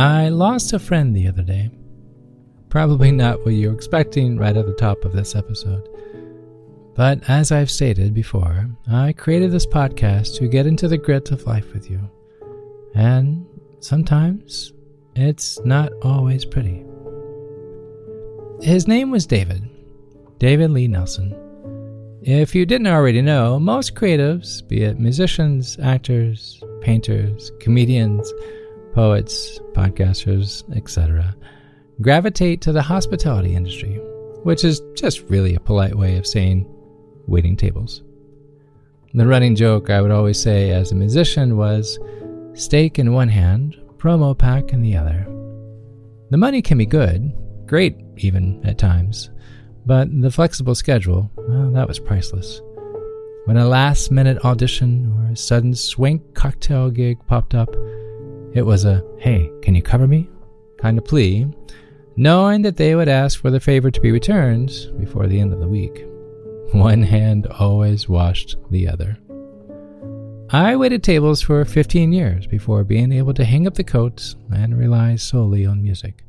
I lost a friend the other day. Probably not what you're expecting right at the top of this episode. But as I've stated before, I created this podcast to get into the grit of life with you. And sometimes it's not always pretty. His name was David, David Lee Nelson. If you didn't already know, most creatives, be it musicians, actors, painters, comedians, poets, podcasters, etc., gravitate to the hospitality industry, which is just really a polite way of saying waiting tables. The running joke I would always say as a musician was steak in one hand, promo pack in the other. The money can be good, great even at times, but the flexible schedule, well, that was priceless. When a last minute audition or a sudden swank cocktail gig popped up, it was a, hey, can you cover me? kind of plea, knowing that they would ask for the favor to be returned before the end of the week. One hand always washed the other. I waited tables for 15 years before being able to hang up the coats and rely solely on music.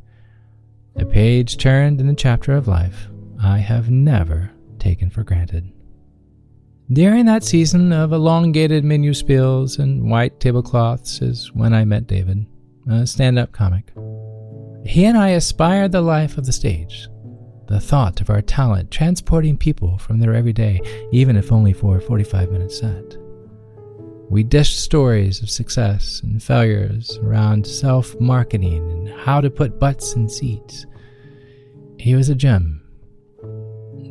A page turned in the chapter of life I have never taken for granted. During that season of elongated menu spills and white tablecloths is when I met David, a stand up comic. He and I aspired the life of the stage, the thought of our talent transporting people from their everyday, even if only for a 45 minute set. We dished stories of success and failures around self marketing and how to put butts in seats. He was a gem.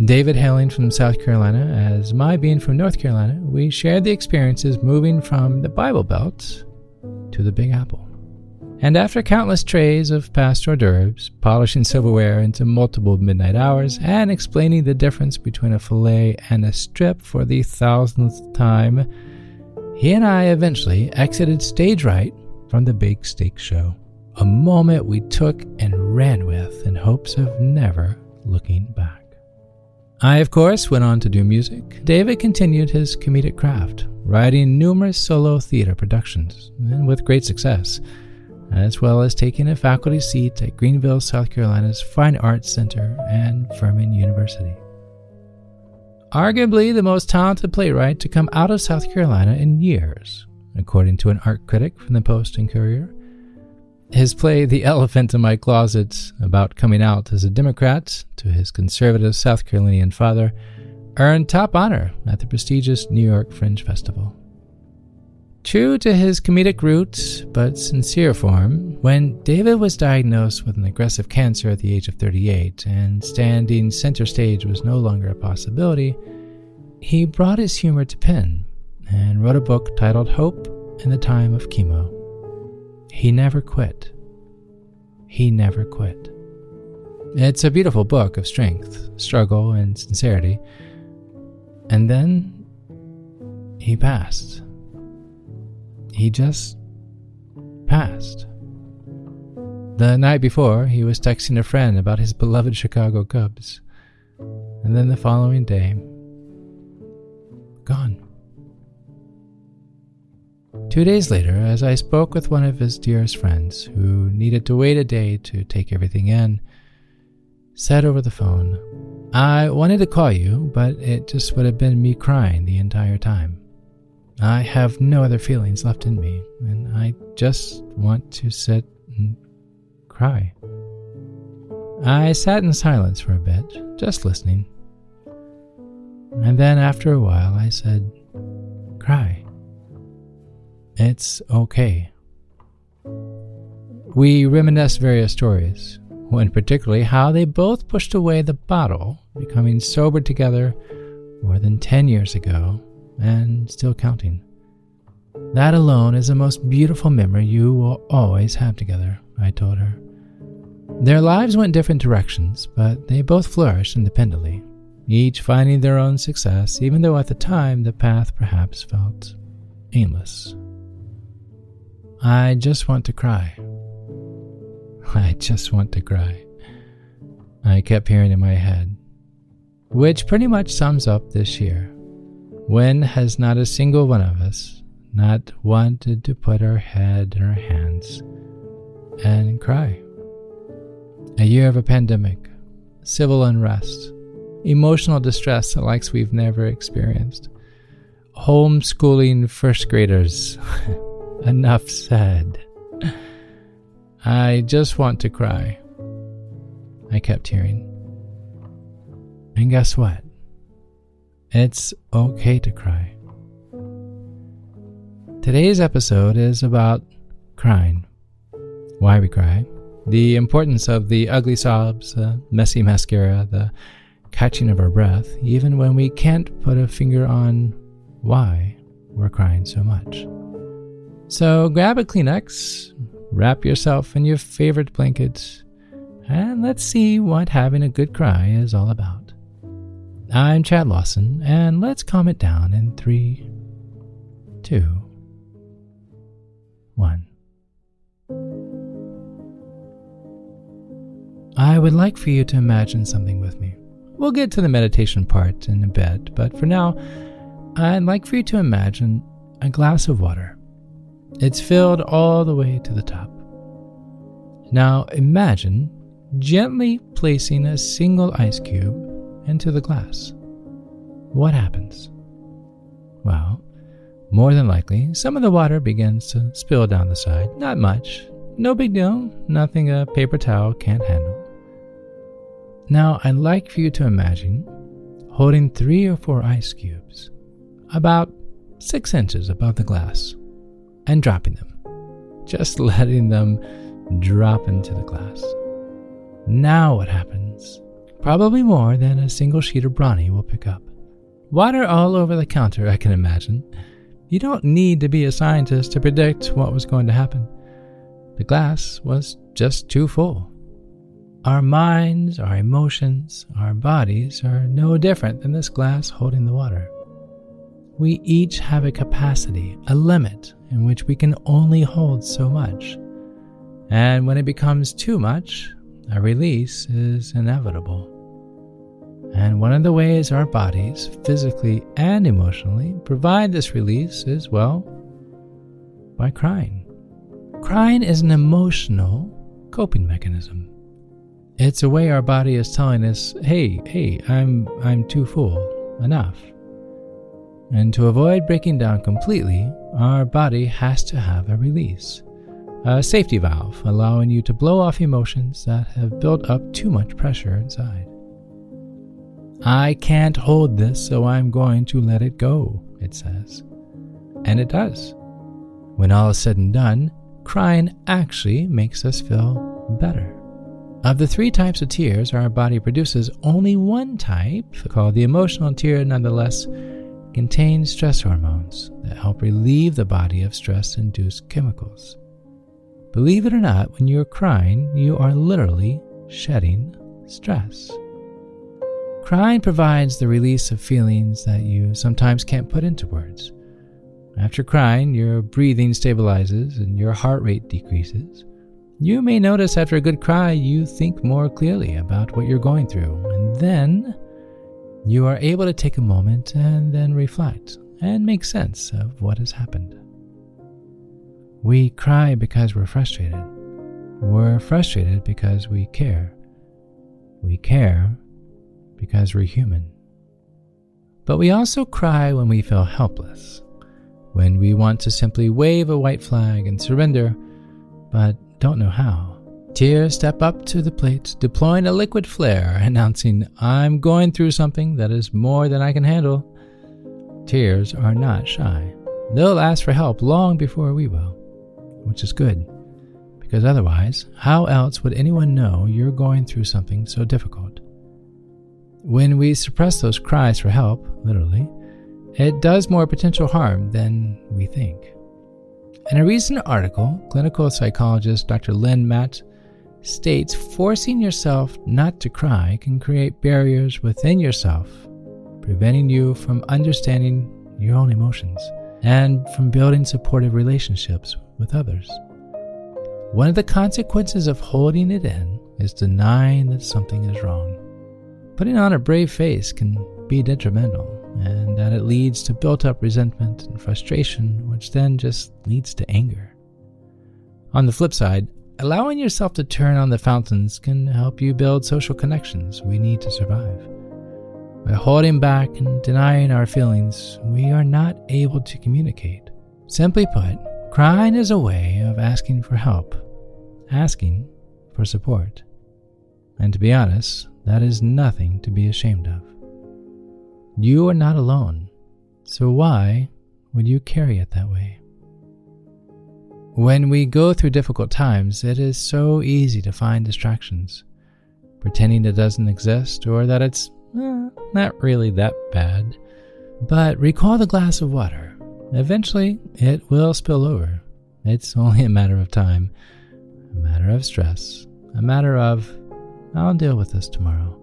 David hailing from South Carolina, as my being from North Carolina, we shared the experiences moving from the Bible Belt to the Big Apple. And after countless trays of passed hors d'oeuvres, polishing silverware into multiple midnight hours, and explaining the difference between a fillet and a strip for the thousandth time, he and I eventually exited stage right from the big steak show, a moment we took and ran with in hopes of never looking back. I, of course, went on to do music. David continued his comedic craft, writing numerous solo theater productions, and with great success, as well as taking a faculty seat at Greenville, South Carolina's Fine Arts Center and Furman University arguably the most talented playwright to come out of South Carolina in years, according to an art critic from the Post and Courier. His play, The Elephant in My Closet, about coming out as a Democrat to his conservative South Carolinian father, earned top honor at the prestigious New York Fringe Festival. True to his comedic roots, but sincere form, when David was diagnosed with an aggressive cancer at the age of 38 and standing center stage was no longer a possibility, he brought his humor to pen and wrote a book titled Hope in the Time of Chemo. He never quit. He never quit. It's a beautiful book of strength, struggle, and sincerity. And then he passed he just passed. The night before, he was texting a friend about his beloved Chicago Cubs. And then the following day, gone. Two days later, as I spoke with one of his dearest friends who needed to wait a day to take everything in, said over the phone, I wanted to call you, but it just would have been me crying the entire time. I have no other feelings left in me, and I just want to sit and cry. I sat in silence for a bit, just listening. And then after a while, I said, Cry. It's okay. We reminisce various stories, one particularly how they both pushed away the bottle, becoming sober together more than 10 years ago and still counting. That alone is the most beautiful memory you will always have together, I told her. Their lives went different directions, but they both flourished independently, each finding their own success, even though at the time the path perhaps felt aimless. I just want to cry. I just want to cry. I kept hearing in my head, which pretty much sums up this year. When has not a single one of us not wanted to put our head in our hands and cry. A year of a pandemic, civil unrest, emotional distress the likes we've never experienced, homeschooling first graders. Enough said. I just want to cry. I kept hearing. And guess what? It's okay to cry. Today's episode is about crying. Why we cry, the importance of the ugly sobs, the messy mascara, the catching of our breath, even when we can't put a finger on why we're crying so much. So grab a Kleenex, wrap yourself in your favorite blanket, and let's see what having a good cry is all about. I'm Chad Lawson, and let's calm it down in three, two, one. I would like for you to imagine something with me. We'll get to the meditation part in a bit, but for now, I'd like for you to imagine a glass of water. It's filled all the way to the top. Now imagine gently placing a single ice cube into the glass. What happens? Well, more than likely, some of the water begins to spill down the side. Not much. No big deal. Nothing a paper towel can't handle. Now, I'd like for you to imagine holding three or four ice cubes, about six inches above the glass, and dropping them. Just letting them drop into the glass. Now what happens? Probably more than a single sheet of brawny will pick up. Water all over the counter, I can imagine. You don't need to be a scientist to predict what was going to happen. The glass was just too full. Our minds, our emotions, our bodies are no different than this glass holding the water. We each have a capacity, a limit, in which we can only hold so much. And when it becomes too much, a release is inevitable. And one of the ways our bodies, physically and emotionally, provide this release is, well, by crying. Crying is an emotional coping mechanism. It's a way our body is telling us, "Hey, hey, I'm I'm too full. Enough." And to avoid breaking down completely, our body has to have a release a safety valve allowing you to blow off emotions that have built up too much pressure inside. I can't hold this, so I'm going to let it go, it says. And it does. When all is said and done, crying actually makes us feel better. Of the three types of tears our body produces, only one type, called the emotional tear, nonetheless, contains stress hormones that help relieve the body of stress induced chemicals. Believe it or not, when you're crying, you are literally shedding stress. Crying provides the release of feelings that you sometimes can't put into words. After crying, your breathing stabilizes and your heart rate decreases. You may notice after a good cry, you think more clearly about what you're going through, and then you are able to take a moment and then reflect and make sense of what has happened. We cry because we're frustrated. We're frustrated because we care. We care because we're human. But we also cry when we feel helpless, when we want to simply wave a white flag and surrender, but don't know how. Tears step up to the plate, deploying a liquid flare, announcing, I'm going through something that is more than I can handle. Tears are not shy. They'll ask for help long before we will which is good, because otherwise, how else would anyone know you're going through something so difficult? When we suppress those cries for help, literally, it does more potential harm than we think. In a recent article, clinical psychologist Dr. Lynn Matt states forcing yourself not to cry can create barriers within yourself, preventing you from understanding your own emotions and from building supportive relationships with others. One of the consequences of holding it in is denying that something is wrong. Putting on a brave face can be detrimental, and that it leads to built up resentment and frustration, which then just leads to anger. On the flip side, allowing yourself to turn on the fountains can help you build social connections we need to survive. By holding back and denying our feelings, we are not able to communicate. Simply put, crying is a way of asking for help, asking for support. And to be honest, that is nothing to be ashamed of. You are not alone, so why would you carry it that way? When we go through difficult times, it is so easy to find distractions, pretending it doesn't exist or that it's eh, not really that bad. But recall the glass of water. Eventually, it will spill over. It's only a matter of time, a matter of stress, a matter of, I'll deal with this tomorrow.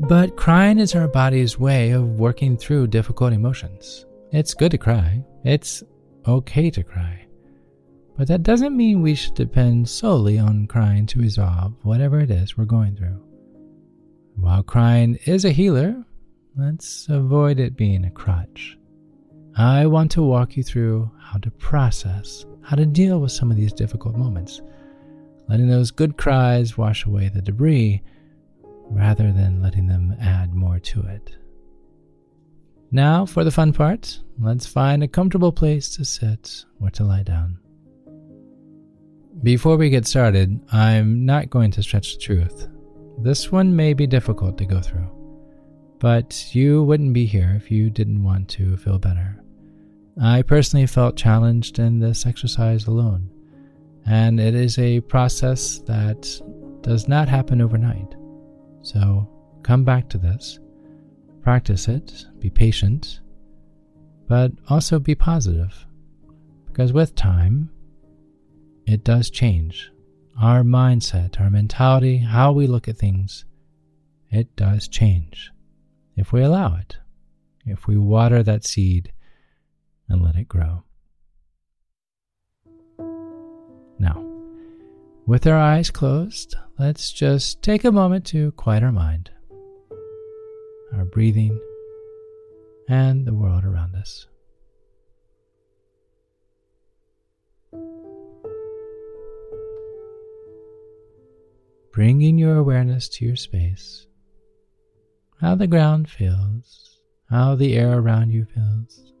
But crying is our body's way of working through difficult emotions. It's good to cry, it's okay to cry. But that doesn't mean we should depend solely on crying to resolve whatever it is we're going through. While crying is a healer, let's avoid it being a crutch. I want to walk you through how to process, how to deal with some of these difficult moments, letting those good cries wash away the debris rather than letting them add more to it. Now, for the fun part, let's find a comfortable place to sit or to lie down. Before we get started, I'm not going to stretch the truth. This one may be difficult to go through, but you wouldn't be here if you didn't want to feel better. I personally felt challenged in this exercise alone, and it is a process that does not happen overnight. So come back to this, practice it, be patient, but also be positive, because with time, it does change. Our mindset, our mentality, how we look at things, it does change if we allow it, if we water that seed and let it grow. Now, with our eyes closed, let's just take a moment to quiet our mind, our breathing, and the world around us. Bringing your awareness to your space, how the ground feels, how the air around you feels,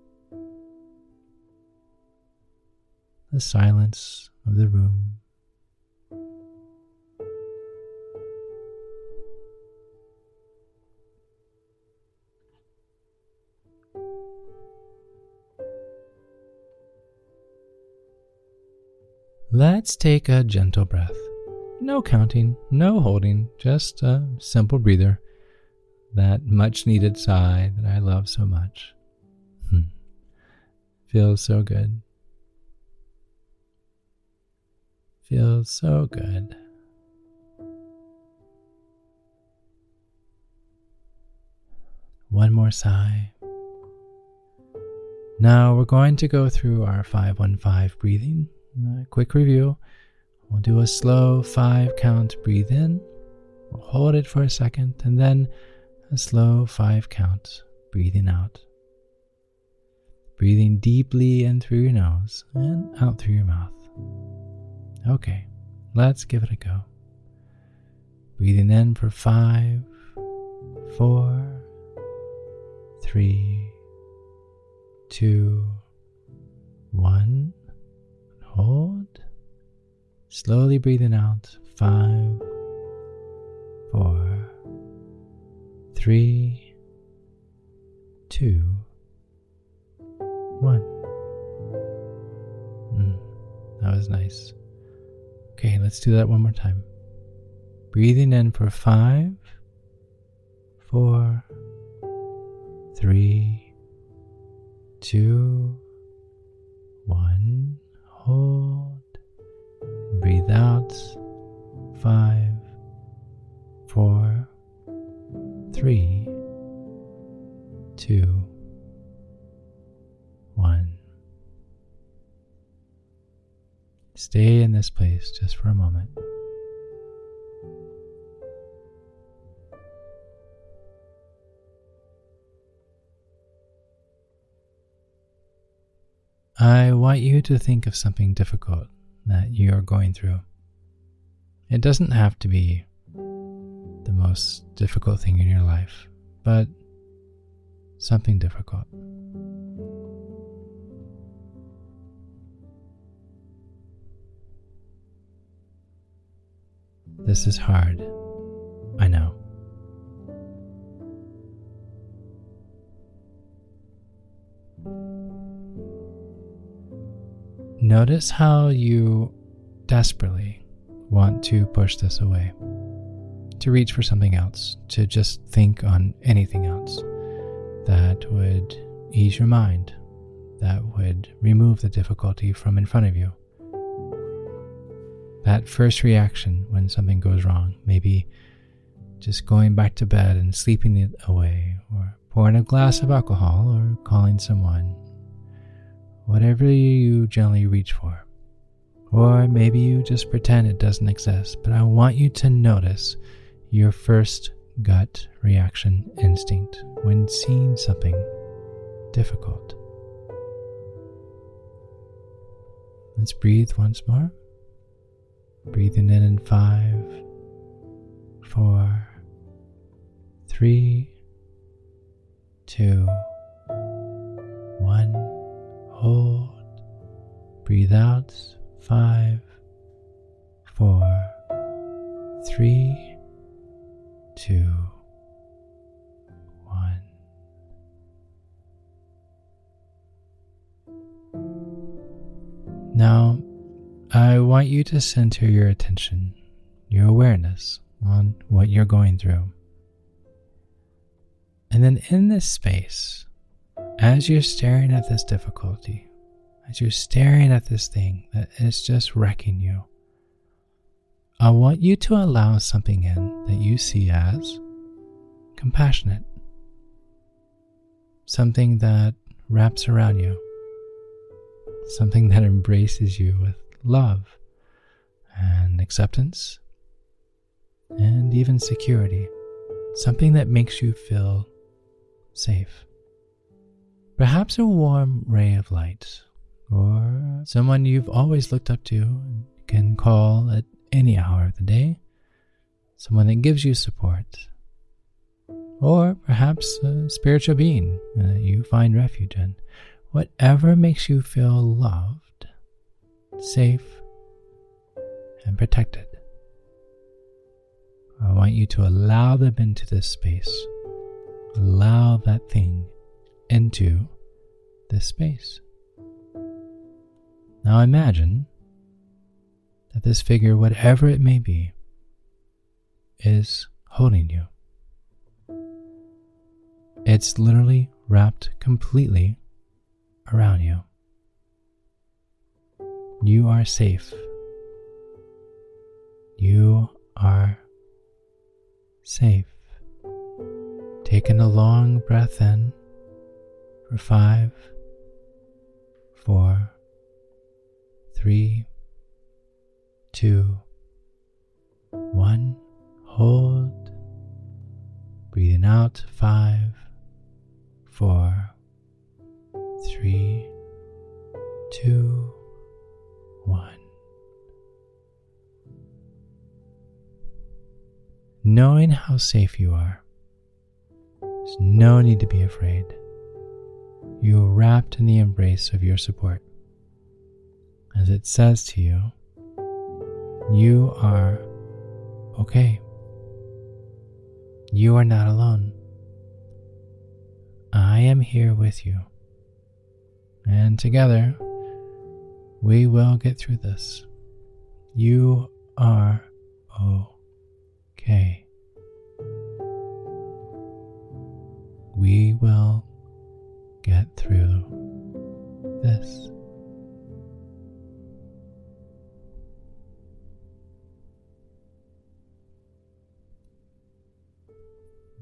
the silence of the room. Let's take a gentle breath. No counting, no holding, just a simple breather. That much needed sigh that I love so much. Hmm. Feels so good. Feels so good. One more sigh. Now we're going to go through our 515 breathing. Quick review. We'll do a slow five count breathe in. We'll hold it for a second and then a slow five count breathing out. Breathing deeply in through your nose and out through your mouth. Okay, let's give it a go. Breathing in for five, four, three, two, Slowly breathing out. Five, four, three, two, one. Mm, that was nice. Okay, let's do that one more time. Breathing in for five, four, three, two, one. Hold. Breathe out. Five, four, three, two, one. Stay in this place just for a moment. I want you to think of something difficult that you're going through. It doesn't have to be the most difficult thing in your life, but something difficult. This is hard. I know. Notice how you desperately want to push this away, to reach for something else, to just think on anything else that would ease your mind, that would remove the difficulty from in front of you. That first reaction when something goes wrong, maybe just going back to bed and sleeping it away, or pouring a glass of alcohol, or calling someone, whatever you generally reach for. Or maybe you just pretend it doesn't exist, but I want you to notice your first gut reaction instinct when seeing something difficult. Let's breathe once more. Breathing in in five, four, three, two, one. Hold. Breathe out. Five, four, three, two, one. Now, I want you to center your attention, your awareness on what you're going through. And then in this space, as you're staring at this difficulty, as you're staring at this thing that is just wrecking you, I want you to allow something in that you see as compassionate, something that wraps around you, something that embraces you with love and acceptance and even security, something that makes you feel safe. Perhaps a warm ray of light or someone you've always looked up to and can call at any hour of the day, someone that gives you support, or perhaps a spiritual being that you find refuge in. Whatever makes you feel loved, safe, and protected. I want you to allow them into this space. Allow that thing into this space. Now imagine that this figure, whatever it may be, is holding you. It's literally wrapped completely around you. You are safe. You are safe. Taking a long breath in for five, four, three, two, one. Hold. Breathing out. Five, four, three, two, one. Knowing how safe you are, there's no need to be afraid. You are wrapped in the embrace of your support as it says to you, you are okay. You are not alone. I am here with you. And together, we will get through this. You are okay. We will get through this.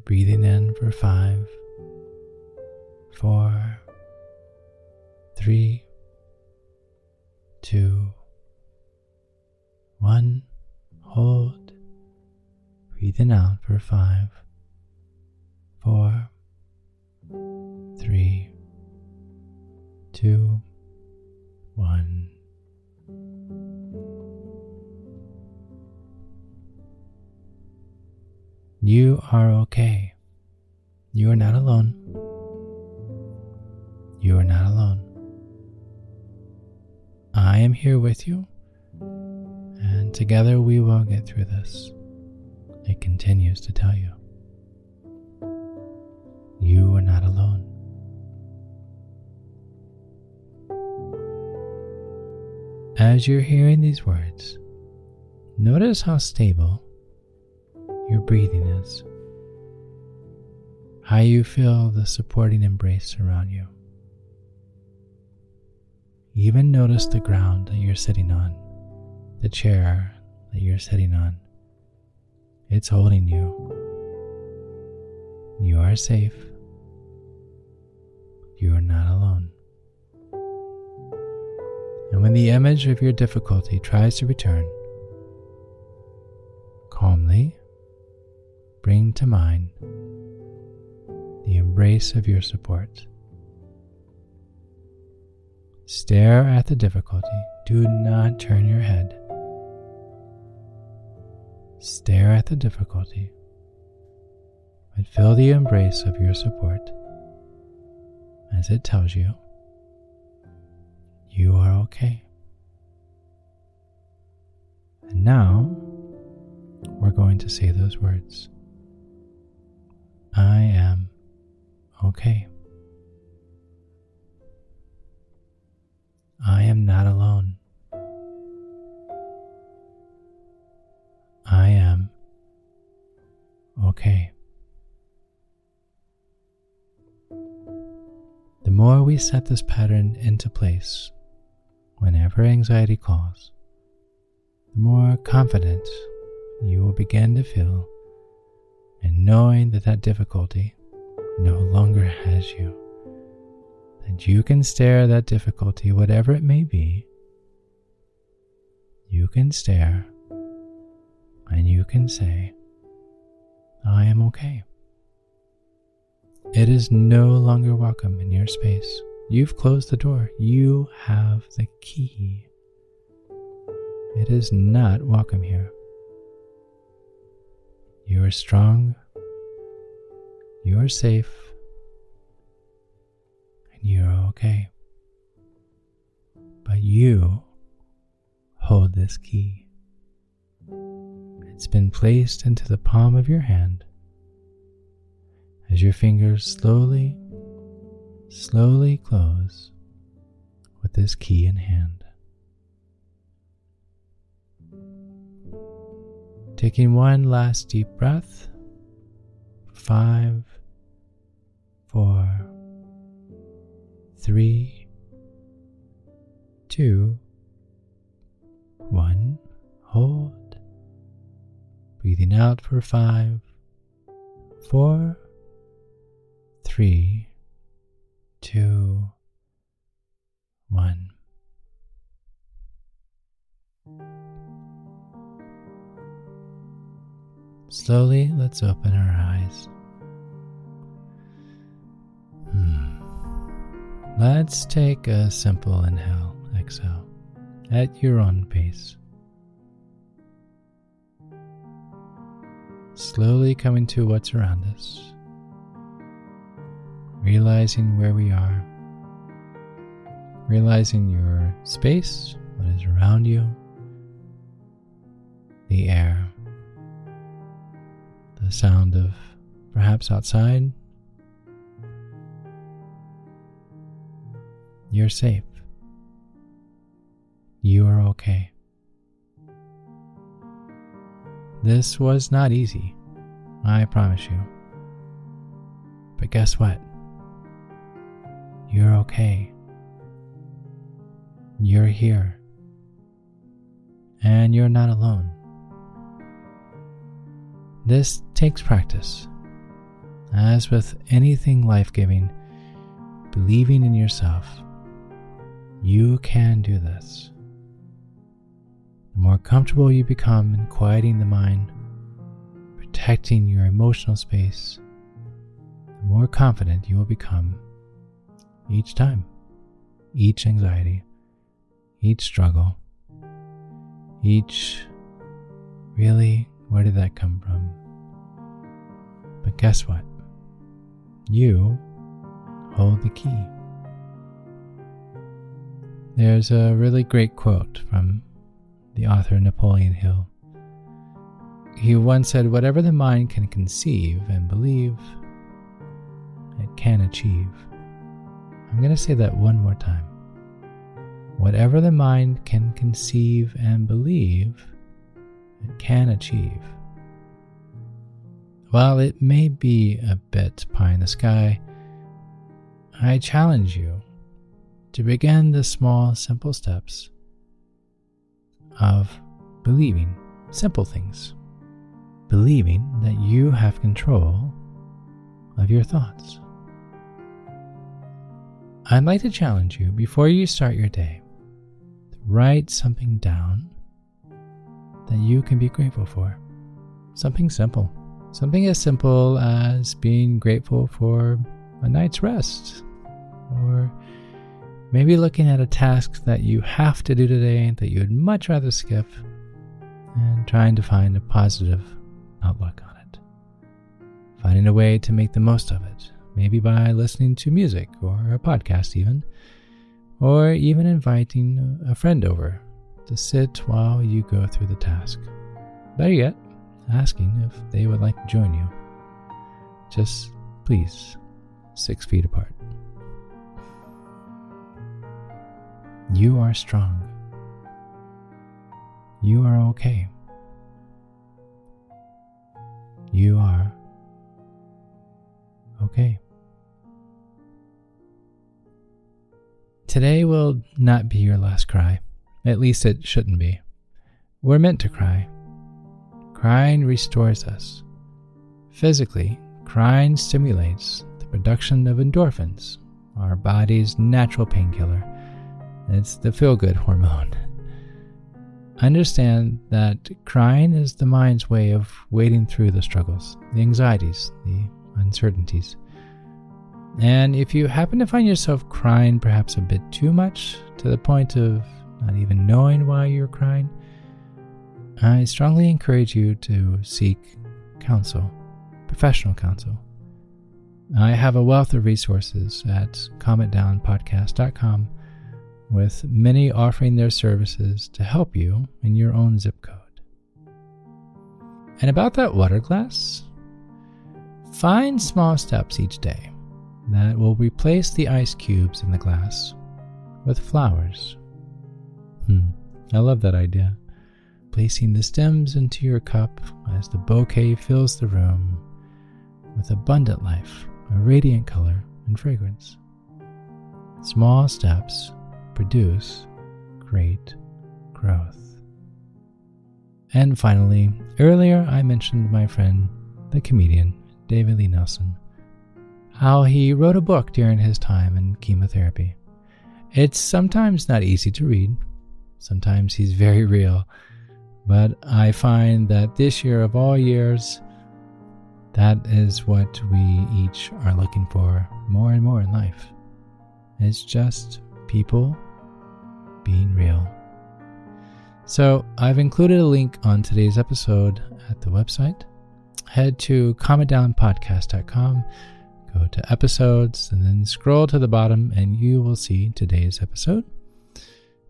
breathing in for five, four, three, two, one. Hold. Breathing out for five, four, three, two, one. You are okay. You are not alone. You are not alone. I am here with you, and together we will get through this. It continues to tell you. As you're hearing these words, notice how stable your breathing is, how you feel the supporting embrace around you. Even notice the ground that you're sitting on, the chair that you're sitting on. It's holding you. You are safe. You are not alone. When the image of your difficulty tries to return, calmly bring to mind the embrace of your support. Stare at the difficulty. Do not turn your head. Stare at the difficulty, but feel the embrace of your support as it tells you okay. And now we're going to say those words I am okay. I am not alone. I am okay. The more we set this pattern into place, whenever anxiety calls, the more confident you will begin to feel in knowing that that difficulty no longer has you. That you can stare that difficulty, whatever it may be, you can stare and you can say, I am okay. It is no longer welcome in your space. You've closed the door. You have the key. It is not welcome here. You are strong. You are safe. And you are okay. But you hold this key. It's been placed into the palm of your hand as your fingers slowly slowly close with this key in hand. Taking one last deep breath. Five, four, three, two, one. Hold. Breathing out for five, four, three, two, one. Slowly, let's open our eyes. Hmm. Let's take a simple inhale, exhale at your own pace. Slowly coming to what's around us realizing where we are, realizing your space, what is around you, the air, the sound of perhaps outside. You're safe. You are okay. This was not easy, I promise you. But guess what? You're okay. You're here. And you're not alone. This takes practice. As with anything life giving, believing in yourself, you can do this. The more comfortable you become in quieting the mind, protecting your emotional space, the more confident you will become each time, each anxiety, each struggle, each really, where did that come from? But guess what? You hold the key. There's a really great quote from the author Napoleon Hill. He once said, Whatever the mind can conceive and believe, it can achieve. I'm going to say that one more time. Whatever the mind can conceive and believe, it can achieve. While it may be a bit pie in the sky, I challenge you to begin the small, simple steps of believing simple things. Believing that you have control of your thoughts. I'd like to challenge you before you start your day to write something down that you can be grateful for. Something simple. Something as simple as being grateful for a night's rest or maybe looking at a task that you have to do today that you would much rather skip and trying to find a positive outlook on it. Finding a way to make the most of it, maybe by listening to music or a podcast, even, or even inviting a friend over to sit while you go through the task. Better yet, asking if they would like to join you. Just please, six feet apart. You are strong. You are okay. You are okay. Today will not be your last cry. At least it shouldn't be. We're meant to cry. Crying restores us. Physically, crying stimulates the production of endorphins, our body's natural painkiller. It's the feel good hormone. Understand that crying is the mind's way of wading through the struggles, the anxieties, the uncertainties. And if you happen to find yourself crying perhaps a bit too much to the point of not even knowing why you're crying, I strongly encourage you to seek counsel, professional counsel. I have a wealth of resources at calmitdownpodcast.com with many offering their services to help you in your own zip code. And about that water glass, find small steps each day that will replace the ice cubes in the glass with flowers. Hmm, I love that idea. Placing the stems into your cup as the bouquet fills the room with abundant life, a radiant color, and fragrance. Small steps produce great growth. And finally, earlier I mentioned my friend, the comedian David Lee Nelson, how he wrote a book during his time in chemotherapy. It's sometimes not easy to read, sometimes he's very real, but I find that this year of all years, that is what we each are looking for more and more in life. It's just people being real. So, I've included a link on today's episode at the website. Head to calmitdownpodcast.com, go to episodes, and then scroll to the bottom, and you will see today's episode.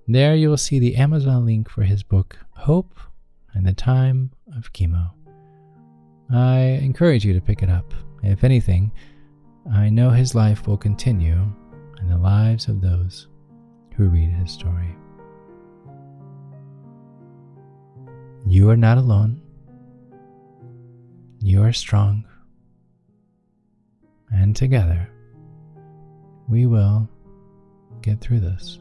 There, you will see the Amazon link for his book, Hope and the Time of Chemo. I encourage you to pick it up. If anything, I know his life will continue and the lives of those who read his story. You are not alone. You are strong. And together, we will get through this.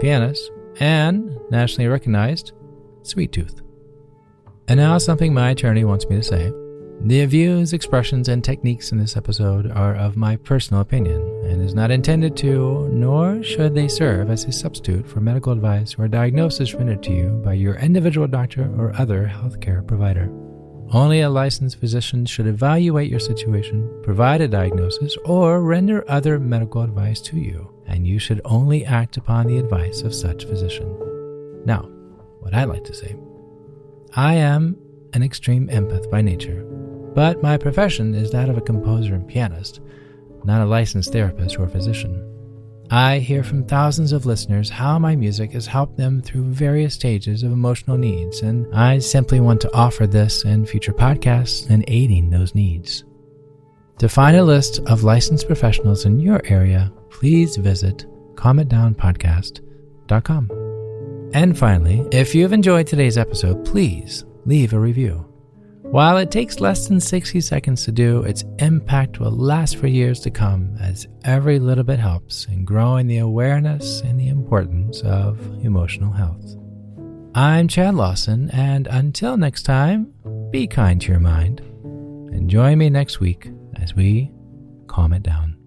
pianist, and nationally recognized Sweet Tooth. And now, something my attorney wants me to say. The views, expressions, and techniques in this episode are of my personal opinion and is not intended to, nor should they serve as a substitute for medical advice or diagnosis rendered to you by your individual doctor or other healthcare provider. Only a licensed physician should evaluate your situation, provide a diagnosis, or render other medical advice to you, and you should only act upon the advice of such physician. Now, what I like to say I am an extreme empath by nature but my profession is that of a composer and pianist, not a licensed therapist or physician. I hear from thousands of listeners how my music has helped them through various stages of emotional needs, and I simply want to offer this and future podcasts in aiding those needs. To find a list of licensed professionals in your area, please visit calmitdownpodcast.com. And finally, if you've enjoyed today's episode, please leave a review. While it takes less than 60 seconds to do, its impact will last for years to come as every little bit helps in growing the awareness and the importance of emotional health. I'm Chad Lawson, and until next time, be kind to your mind and join me next week as we calm it down.